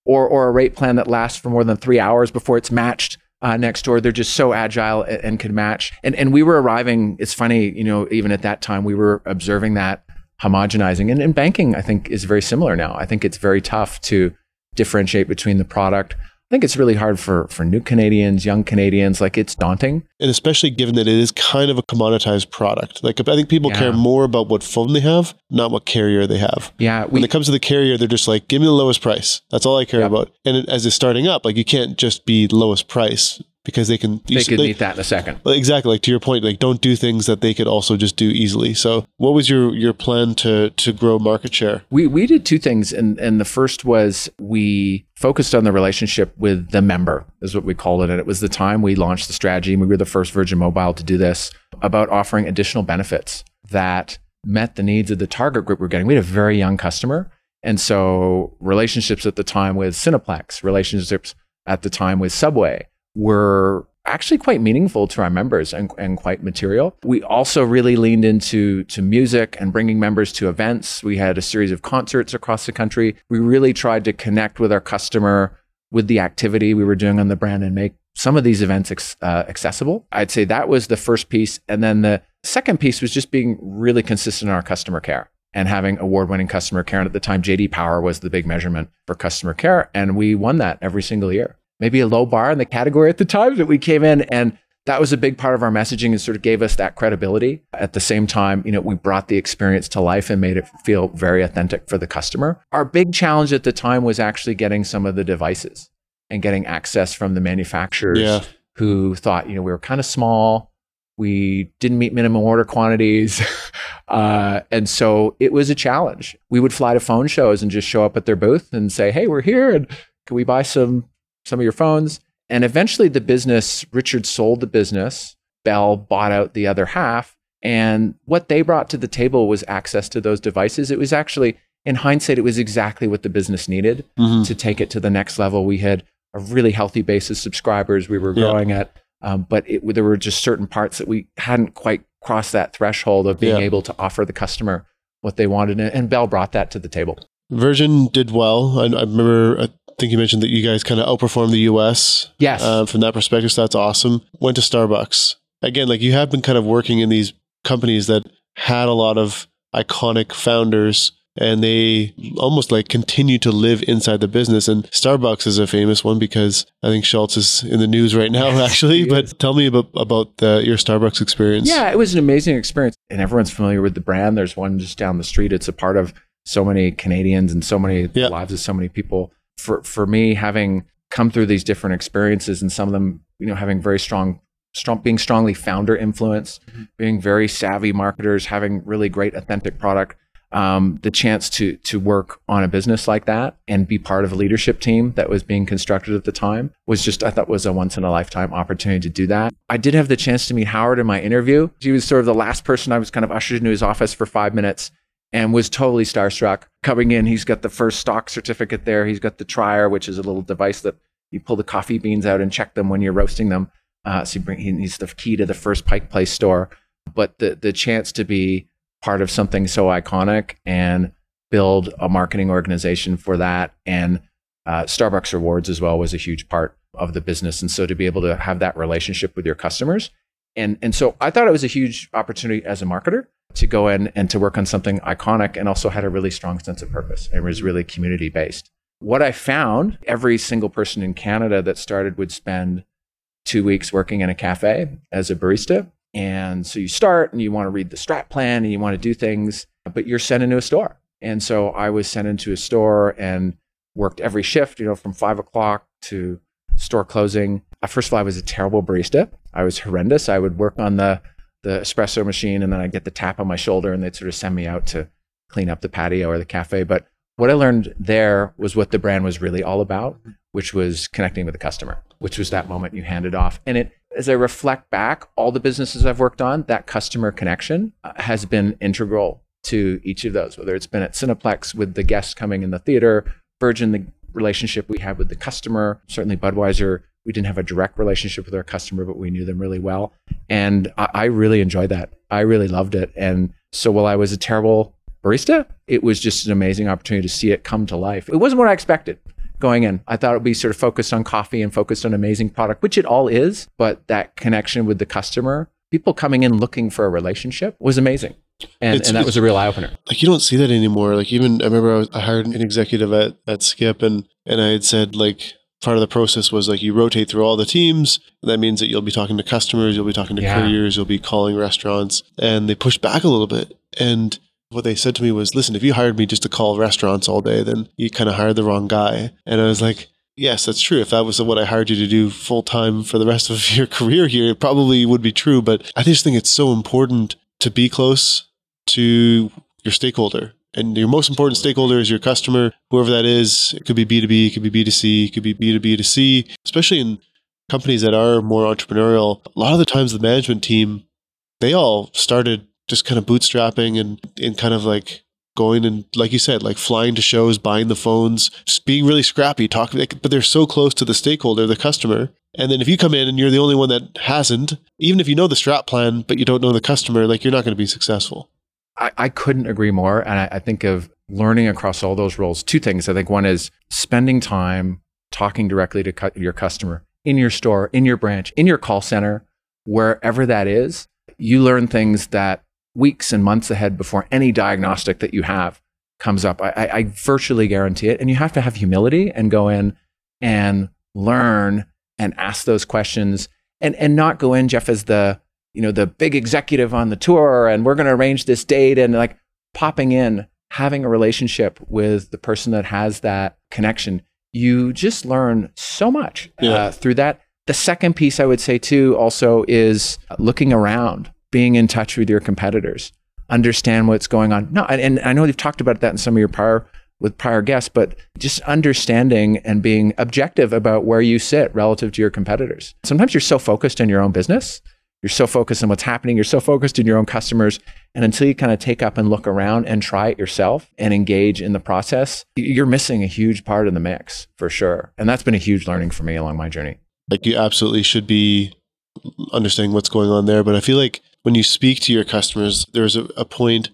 or or a rate plan that lasts for more than three hours before it's matched uh, next door. They're just so agile and, and can match. And and we were arriving. It's funny, you know, even at that time, we were observing that homogenizing. And in banking, I think is very similar now. I think it's very tough to differentiate between the product. I think it's really hard for for new Canadians, young Canadians. Like it's daunting. and especially given that it is kind of a commoditized product. Like I think people Yeah. care more about what phone they have, not what carrier they have. Yeah, When it comes to the carrier, they're just like, give me the lowest price. That's all I care Yep. about. And it, as it's starting up, like you can't just be lowest price because they can. they could like- meet that in a second. exactly. Like to your point, like don't do things that they could also just do easily. So, what was your your plan to to grow market share? We we did two things, and and the first was we focused on the relationship with the member, is what we called it, and it was the time we launched the strategy. and We were the first Virgin Mobile to do this about offering additional benefits that met the needs of the target group we're getting. We had a very young customer, and so relationships at the time with Cineplex, relationships at the time with Subway were actually quite meaningful to our members and, and quite material. We also really leaned into to music and bringing members to events. We had a series of concerts across the country. We really tried to connect with our customer with the activity we were doing on the brand and make some of these events ex- uh, accessible. I'd say that was the first piece. And then the second piece was just being really consistent in our customer care and having award winning customer care. And at the time, JD Power was the big measurement for customer care. And we won that every single year. Maybe a low bar in the category at the time that we came in. And that was a big part of our messaging and sort of gave us that credibility. At the same time, you know, we brought the experience to life and made it feel very authentic for the customer. Our big challenge at the time was actually getting some of the devices and getting access from the manufacturers Yeah. who thought, you know, we were kind of small. We didn't meet minimum order quantities. uh, and so it was a challenge. We would fly to phone shows and just show up at their booth and say, hey, we're here. And can we buy some, some of your phones? And eventually the business, Richard sold the business. Bell bought out the other half. And what they brought to the table was access to those devices. It was actually, in hindsight, it was exactly what the business needed Mhm. to take it to the next level. We had a really healthy base of subscribers we were Yeah. growing at, um, but it, there were just certain parts that we hadn't quite crossed that threshold of being Yeah. able to offer the customer what they wanted. And- Bell brought that to the table. Virgin did well. I, I remember, I think you mentioned that you guys kind of outperformed the US Yes. uh, from that perspective. So that's awesome. Went to Starbucks. Again, like you have been kind of working in these companies that had a lot of iconic founders and they almost like continue to live inside the business. And Starbucks is a famous one because I think Schultz is in the news right now, actually. But tell me about, about the, your Starbucks experience. Yeah, it was an amazing experience. And everyone's familiar with the brand. There's one just down the street. It's a part of so many Canadians and so many Yeah. lives of so many people. For for me, having come through these different experiences and some of them, you know, having very strong strong being strongly founder influenced, being very savvy marketers, having really great authentic product. Um, the chance to to work on a business like that and be part of a leadership team that was being constructed at the time was just I thought was a once in a lifetime opportunity to do that. I did have the chance to meet Howard in my interview. He was sort of the last person I was kind of ushered into his office for five minutes and was totally starstruck. Coming in, he's got the first stock certificate there. He's got the trier, which is a little device that you pull the coffee beans out and check them when you're roasting them. Uh, so bring, he needs the key to the first Pike Place store. But the the chance to be part of something so iconic and build a marketing organization for that and uh, Starbucks Rewards as well was a huge part of the business. And so to be able to have that relationship with your customers. And, and so I thought it was a huge opportunity as a marketer to go in and to work on something iconic and also had a really strong sense of purpose and was really community based. What I found, every single person in Canada that started would spend two weeks working in a cafe as a barista. And so you start and you want to read the strat plan and you want to do things, but you're sent into a store. And so I was sent into a store and worked every shift, you know, from five o'clock to store closing. First of all, I was a terrible barista. I was horrendous. I would work on the the espresso machine and then I'd get the tap on my shoulder and they'd sort of send me out to clean up the patio or the cafe. But what I learned there was what the brand was really all about, which was connecting with the customer, which was that moment you handed off. And it, as I reflect back, all the businesses I've worked on, that customer connection uh, has been integral to each of those, whether it's been at Cineplex with the guests coming in the theater, Virgin, the relationship we had with the customer, certainly Budweiser, we didn't have a direct relationship with our customer, but we knew them really well. And I, I really enjoyed that. I really loved it. And so while I was a terrible barista, it was just an amazing opportunity to see it come to life. It wasn't what I expected going in. I thought it would be sort of focused on coffee and focused on amazing product, which it all is, but that connection with the customer, people coming in looking for a relationship was amazing. And, and that was a real eye opener. like you don't see that anymore. Like even I remember I, was, I hired an executive at, at Skip and and I had said like part of the process was like you rotate through all the teams. That means that you'll be talking to customers, you'll be talking to Yeah. couriers, you'll be calling restaurants, and they pushed back a little bit. And what they said to me was, "Listen, if you hired me just to call restaurants all day, then you kind of hired the wrong guy." And I was like. Yes, that's true. If that was what I hired you to do full time for the rest of your career here, it probably would be true. But I just think it's so important to be close to your stakeholder. And your most important stakeholder is your customer, whoever that is. It could be B2B, it could be B2C, it could be B2B to C, especially in companies that are more entrepreneurial. A lot of the times, the management team, they all started just kind of bootstrapping and, and kind of like going and, like you said, like flying to shows, buying the phones, just being really scrappy, talking, but they're so close to the stakeholder, the customer. And then if you come in and you're the only one that hasn't, even if you know the strat plan, but you don't know the customer, like you're not going to be successful. I, I couldn't agree more. And I, I think of learning across all those roles. Two things. I think one is spending time talking directly to cu- your customer in your store, in your branch, in your call center, wherever that is. You learn things that weeks and months ahead before any diagnostic that you have comes up. I, I, I virtually guarantee it. And you have to have humility and go in and learn and ask those questions and and not go in Jeff as the you know the big executive on the tour and we're going to arrange this date and like popping in having a relationship with the person that has that connection. You just learn so much Yeah. uh, through that. The second piece i would say too also is looking around being in touch with your competitors. Understand what's going on. No and, and i know you've talked about that in some of your prior with prior guests but just understanding and being objective about where you sit relative to your competitors. Sometimes you're so focused on your own business you're so focused on what's happening. You're so focused in your own customers. And until you kind of take up and look around and try it yourself and engage in the process you're missing a huge part of the mix for sure. And that's been a huge learning for me along my journey. Like you absolutely should be understanding what's going on there. But i feel like when you speak to your customers there's a, a point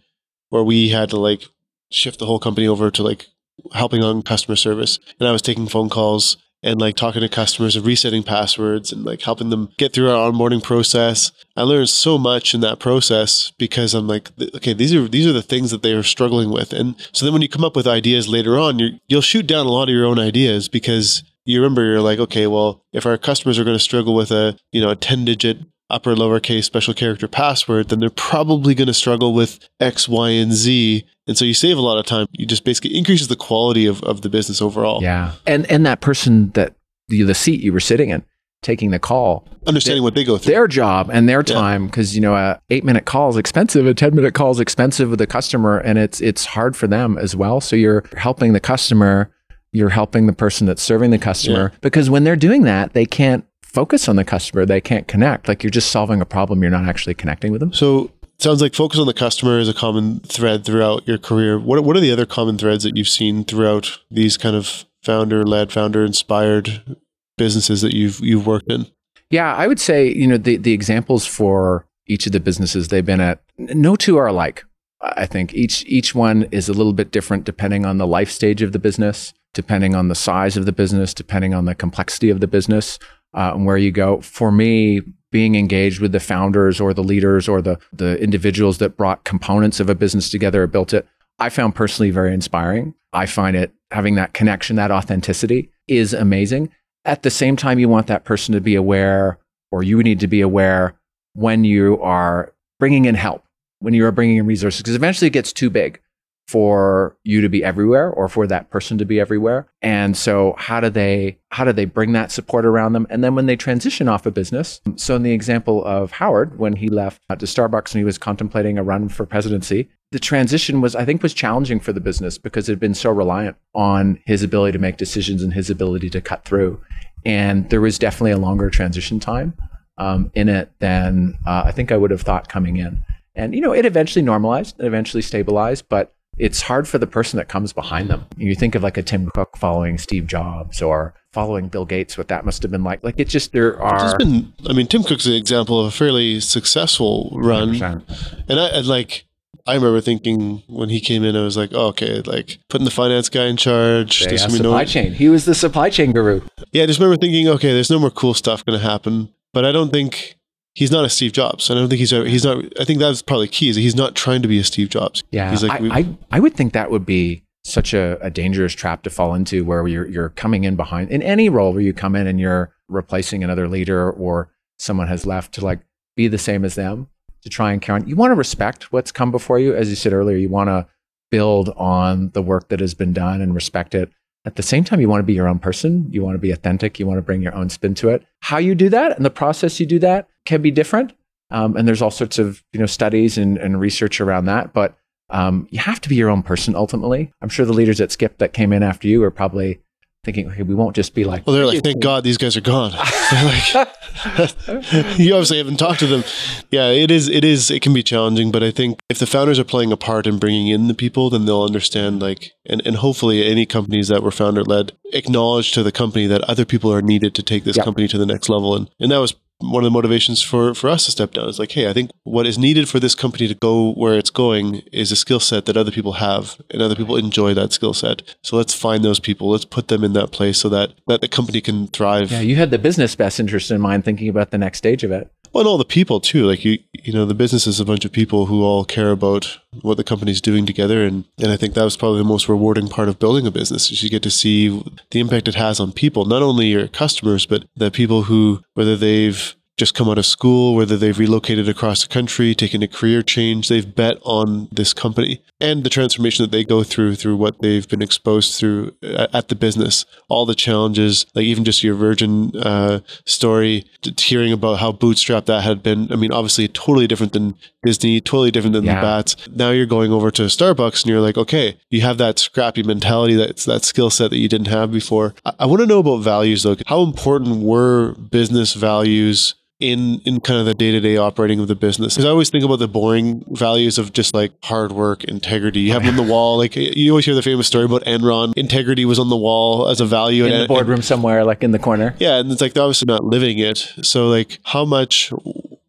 where we had to like shift the whole company over to like helping on customer service. And i was taking phone calls and like talking to customers and resetting passwords and like helping them get through our onboarding process. I learned so much in that process because i'm like okay these are these are the things that they are struggling with. And so then when you come up with ideas later on you're, you'll shoot down a lot of your own ideas because you remember you're like okay well if our customers are going to struggle with a you know a 10 digit upper lowercase special character password then they're probably going to struggle with x y and z. And so you save a lot of time. You just basically increases the quality of, of the business overall. Yeah. And and that person that the, the seat you were sitting in taking the call. Understanding what they go through. Their job and their time because you know a eight minute call is expensive a 10 minute call is expensive with the customer and it's it's hard for them as well. So you're helping the customer you're helping the person that's serving the customer because when they're doing that they can't focus on the customer they can't connect like you're just solving a problem you're not actually connecting with them So it sounds like focus on the customer is a common thread throughout your career. What what are the other common threads that you've seen throughout these kind of founder led, founder inspired businesses that you've you've worked in? Yeah, I would say, you know, the, the examples for each of the businesses they've been at, no two are alike. I think each each one is a little bit different depending on the life stage of the business, depending on the size of the business, depending on the complexity of the business, uh, and where you go. For me, being engaged with the founders or the leaders or the the individuals that brought components of a business together or built it, I found personally very inspiring. I find it having that connection, that authenticity is amazing. At the same time, you want that person to be aware, or you need to be aware when you are bringing in help, when you are bringing in resources, because eventually it gets too big for you to be everywhere or for that person to be everywhere. And so how do they how do they bring that support around them? And then when they transition off a business, so in the example of Howard, when he left uh, to Starbucks and he was contemplating a run for presidency, the transition was I think was challenging for the business because it had been so reliant on his ability to make decisions and his ability to cut through. And there was definitely a longer transition time um, in it than uh, I think I would have thought coming in. And you know, it eventually normalized, it eventually stabilized, but it's hard for the person that comes behind them. You think of like a Tim Cook following Steve Jobs or following Bill Gates, what that must have been like. Like it's just there are There's been, I mean, Tim Cook's an example of a fairly successful run, 100%. and I and like. I remember thinking when he came in, I was like, oh, okay, like putting the finance guy in charge. Yeah, gonna no- supply chain. He was the supply chain guru. Yeah, I just remember thinking, okay, there's no more cool stuff going to happen. But I don't think he's not a Steve Jobs. I don't think he's a, he's not. I think that's probably key. Is he's not trying to be a Steve Jobs. Yeah, he's like, I, we- I, I would think that would be such a, a dangerous trap to fall into where you're, you're coming in behind in any role where you come in and you're replacing another leader or someone has left to like be the same as them to try and count. You want to respect what's come before you. As you said earlier, you want to build on the work that has been done and respect it. At the same time, you want to be your own person. You want to be authentic. You want to bring your own spin to it. How you do that and the process you do that can be different. Um, and there's all sorts of you know studies and, and research around that. But um, you have to be your own person ultimately. I'm sure the leaders at Skip that came in after you are probably thinking, okay, we won't just be like, well, they're like, thank God these guys are gone. They're like, you obviously haven't talked to them. Yeah, it is. It is. It can be challenging, but I think if the founders are playing a part in bringing in the people, then they'll understand. Like, and and hopefully, any companies that were founder led acknowledge to the company that other people are needed to take this Yeah. company to the next level, and and that was one of the motivations for for us to step down is like hey i think what is needed for this company to go where it's going is a skill set that other people have and other people enjoy that skill set. So let's find those people. Let's put them in that place so that that the company can thrive. Yeah, you had the business best interest in mind thinking about the next stage of it. Well, and all the people too. Like you, you know, the business is a bunch of people who all care about what the company's doing together, and and I think that was probably the most rewarding part of building a business. Is you get to see the impact it has on people, not only your customers, but the people who, whether they've just come out of school, whether they've relocated across the country, taken a career change, they've bet on this company and the transformation that they go through through what they've been exposed through at the business, all the challenges, like even just your Virgin uh, story, hearing about how bootstrapped that had been. I mean, obviously totally different than Disney, totally different than yeah. the Bats. Now you're going over to Starbucks and you're like, okay, you have that scrappy mentality, that's that skill set that you didn't have before. I, I want to know about values though. How important were business values? In in kind of the day-to-day operating of the business? Because i always think about the boring values of just like hard work integrity. You have them on the wall. Like you always hear the famous story about enron. Integrity was on the wall as a value in and, the boardroom and, somewhere like in the corner. Yeah and it's like they're obviously not living it. So like how much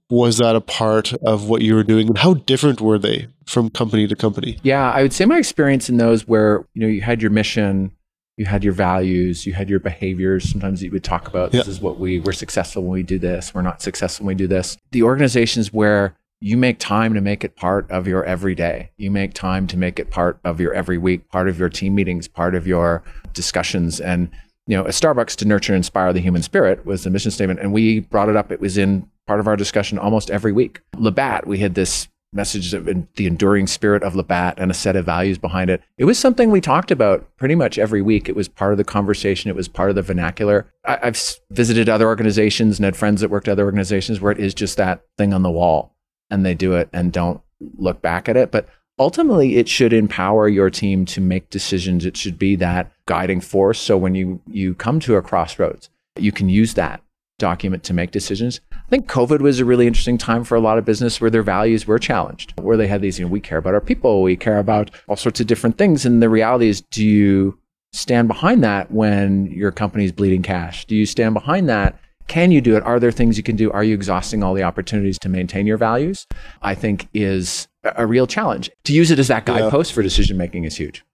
was that a part of what you were doing? And how different were they from company to company? Yeah i would say my experience in those where you know you had your mission you had your values, you had your behaviors. Sometimes you would talk about this is what we we're successful when we do this, we're not successful when we do this. The organizations where you make time to make it part of your everyday. You make time to make it part of your every week, part of your team meetings, part of your discussions. And, you know, at Starbucks to nurture and inspire the human spirit was the mission statement. And we brought it up. It was in part of our discussion almost every week. Labatt, we had this message of the enduring spirit of Labatt and a set of values behind it. It was something we talked about pretty much every week. It was part of the conversation. It was part of the vernacular. I, have visited other organizations and had friends that worked at other organizations where it is just that thing on the wall and they do it and don't look back at it. But ultimately it should empower your team to make decisions. It should be that guiding force. So when you, you come to a crossroads, you can use that document to make decisions. I think COVID was a really interesting time for a lot of business where their values were challenged, where they had these, you know, we care about our people, we care about all sorts of different things. And the reality is, do you stand behind that when your company's bleeding cash? Do you stand behind that? Can you do it? Are there things you can do? Are you exhausting all the opportunities to maintain your values? I think is a real challenge. To use it as that guidepost yeah. for decision making is huge.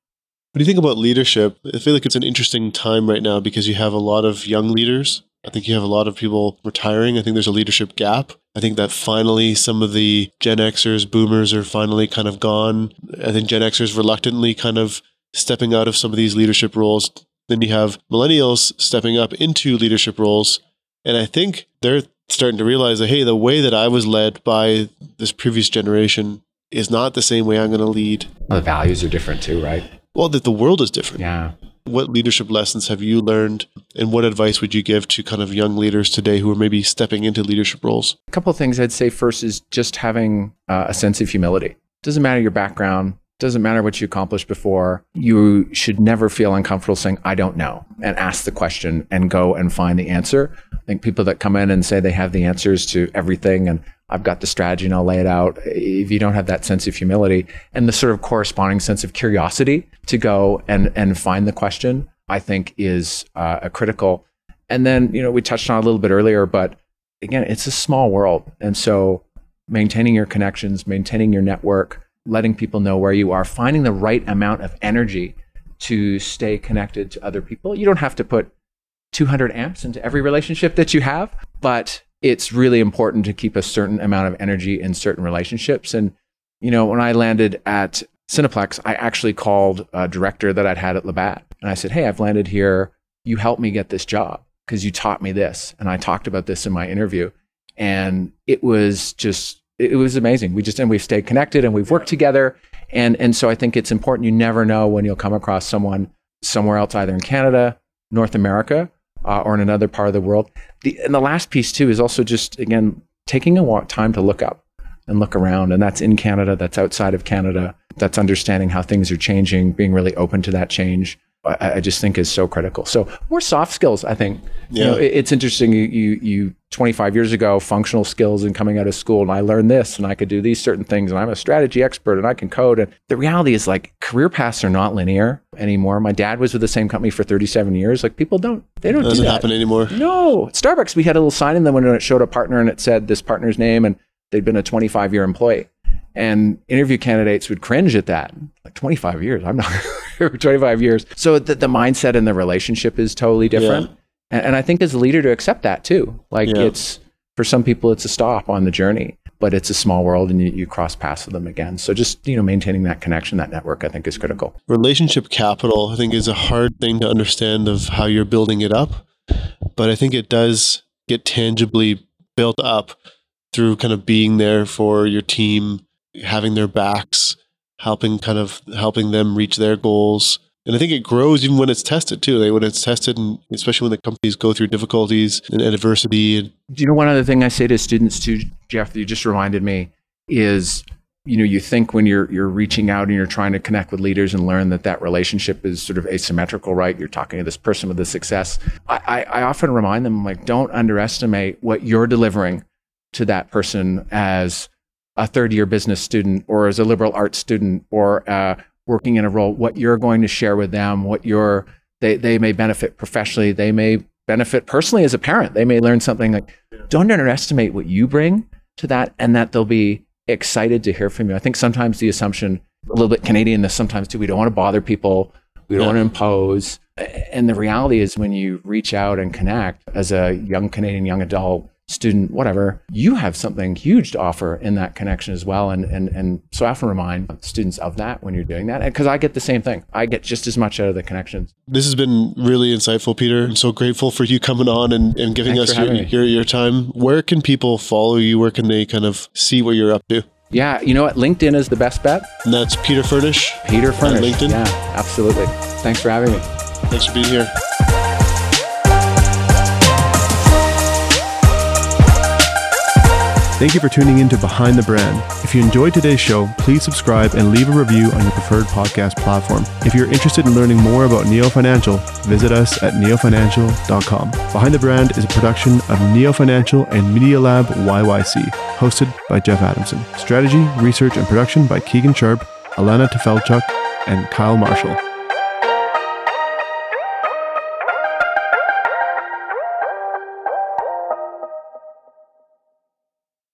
What do you think about leadership? I feel like it's an interesting time right now because you have a lot of young leaders I think you have a lot of people retiring. I think there's a leadership gap. I think that finally some of the Gen Xers, boomers are finally kind of gone. I think Gen Xers reluctantly kind of stepping out of some of these leadership roles. Then you have millennials stepping up into leadership roles. And I think they're starting to realize that, hey, the way that I was led by this previous generation is not the same way I'm going to lead. Well, the values are different too, right? Well, that the world is different. Yeah. What leadership lessons have you learned, and what advice would you give to kind of young leaders today who are maybe stepping into leadership roles? A couple of things I'd say first is just having uh, a sense of humility. Doesn't matter your background, doesn't matter what you accomplished before. You should never feel uncomfortable saying, I don't know, and ask the question and go and find the answer. I think people that come in and say they have the answers to everything and I've got the strategy and I'll lay it out. If you don't have that sense of humility and the sort of corresponding sense of curiosity to go and, and find the question, I think is uh, a critical. And then, you know, we touched on a little bit earlier, but again, it's a small world. And so maintaining your connections, maintaining your network, letting people know where you are, finding the right amount of energy to stay connected to other people. You don't have to put 200 amps into every relationship that you have, but it's really important to keep a certain amount of energy in certain relationships. And, you know, when I landed at Cineplex, I actually called a director that I'd had at Labatt. And I said, Hey, I've landed here. You helped me get this job because you taught me this. And I talked about this in my interview. And it was just, it was amazing. We just, and we've stayed connected and we've worked together. And, and so I think it's important. You never know when you'll come across someone somewhere else, either in Canada, North America, uh, or in another part of the world. The, and the last piece too is also just again taking a time to look up and look around, and that's in Canada, that's outside of Canada, that's understanding how things are changing, being really open to that change. I, I just think is so critical. So more soft skills, I think. Yeah. You know, it, it's interesting. You, you, you 25 years ago, functional skills and coming out of school, and I learned this, and I could do these certain things, and I'm a strategy expert, and I can code. And the reality is, like, career paths are not linear anymore. My dad was with the same company for 37 years. Like, people don't, they don't. It doesn't do happen anymore. No, Starbucks, we had a little sign in the window, and it showed a partner, and it said this partner's name, and they'd been a 25 year employee. And interview candidates would cringe at that. Like 25 years, I'm not for 25 years. So the, the mindset and the relationship is totally different. Yeah. And, and, I think as a leader to accept that too. Like yeah. it's, for some people, it's a stop on the journey, but it's a small world and you, you cross paths with them again. So just, you know, maintaining that connection, that network, I think is critical. Relationship capital, I think is a hard thing to understand of how you're building it up. But I think it does get tangibly built up through kind of being there for your team, having their backs, helping kind of helping them reach their goals. And I think it grows even when it's tested too. Like when it's tested, and especially when the companies go through difficulties and adversity. Do you know one other thing I say to students too, Jeff? That you just reminded me is you know you think when you're you're reaching out and you're trying to connect with leaders and learn that that relationship is sort of asymmetrical right you're talking to this person with the success I, I, I often remind them like don't underestimate what you're delivering to that person as a third year business student or as a liberal arts student or uh, working in a role what you're going to share with them what you're they, they may benefit professionally they may benefit personally as a parent they may learn something like don't underestimate what you bring to that and that they'll be excited to hear from you. I think sometimes the assumption, a little bit Canadian, this sometimes too, we don't want to bother people, we don't Yeah. want to impose. And the reality is, when you reach out and connect as a young Canadian, young adult, student, whatever, you have something huge to offer in that connection as well. And and and so I often remind students of that when you're doing that, because I get the same thing. I get just as much out of the connections. this has been really insightful, Peter. I'm so grateful for you coming on and, and giving Thanks us your, your your time. Where can people follow you? Where can they kind of see what you're up to? Yeah, you know what? LinkedIn is the best bet. And that's Peter Furnish. Peter Furnish. LinkedIn? Yeah, absolutely. Thanks for having me. Thanks for being here. Thank you for tuning in to Behind the Brand. If you enjoyed today's show, please subscribe and leave a review on your preferred podcast platform. If you're interested in learning more about Neo Financial, visit us at neofinancial.com. Behind the Brand is a production of Neo Financial and Media Lab YYC, hosted by Jeff Adamson. Strategy, research, and production by Keegan Sharp, Alana Tefelchuk, and Kyle Marshall.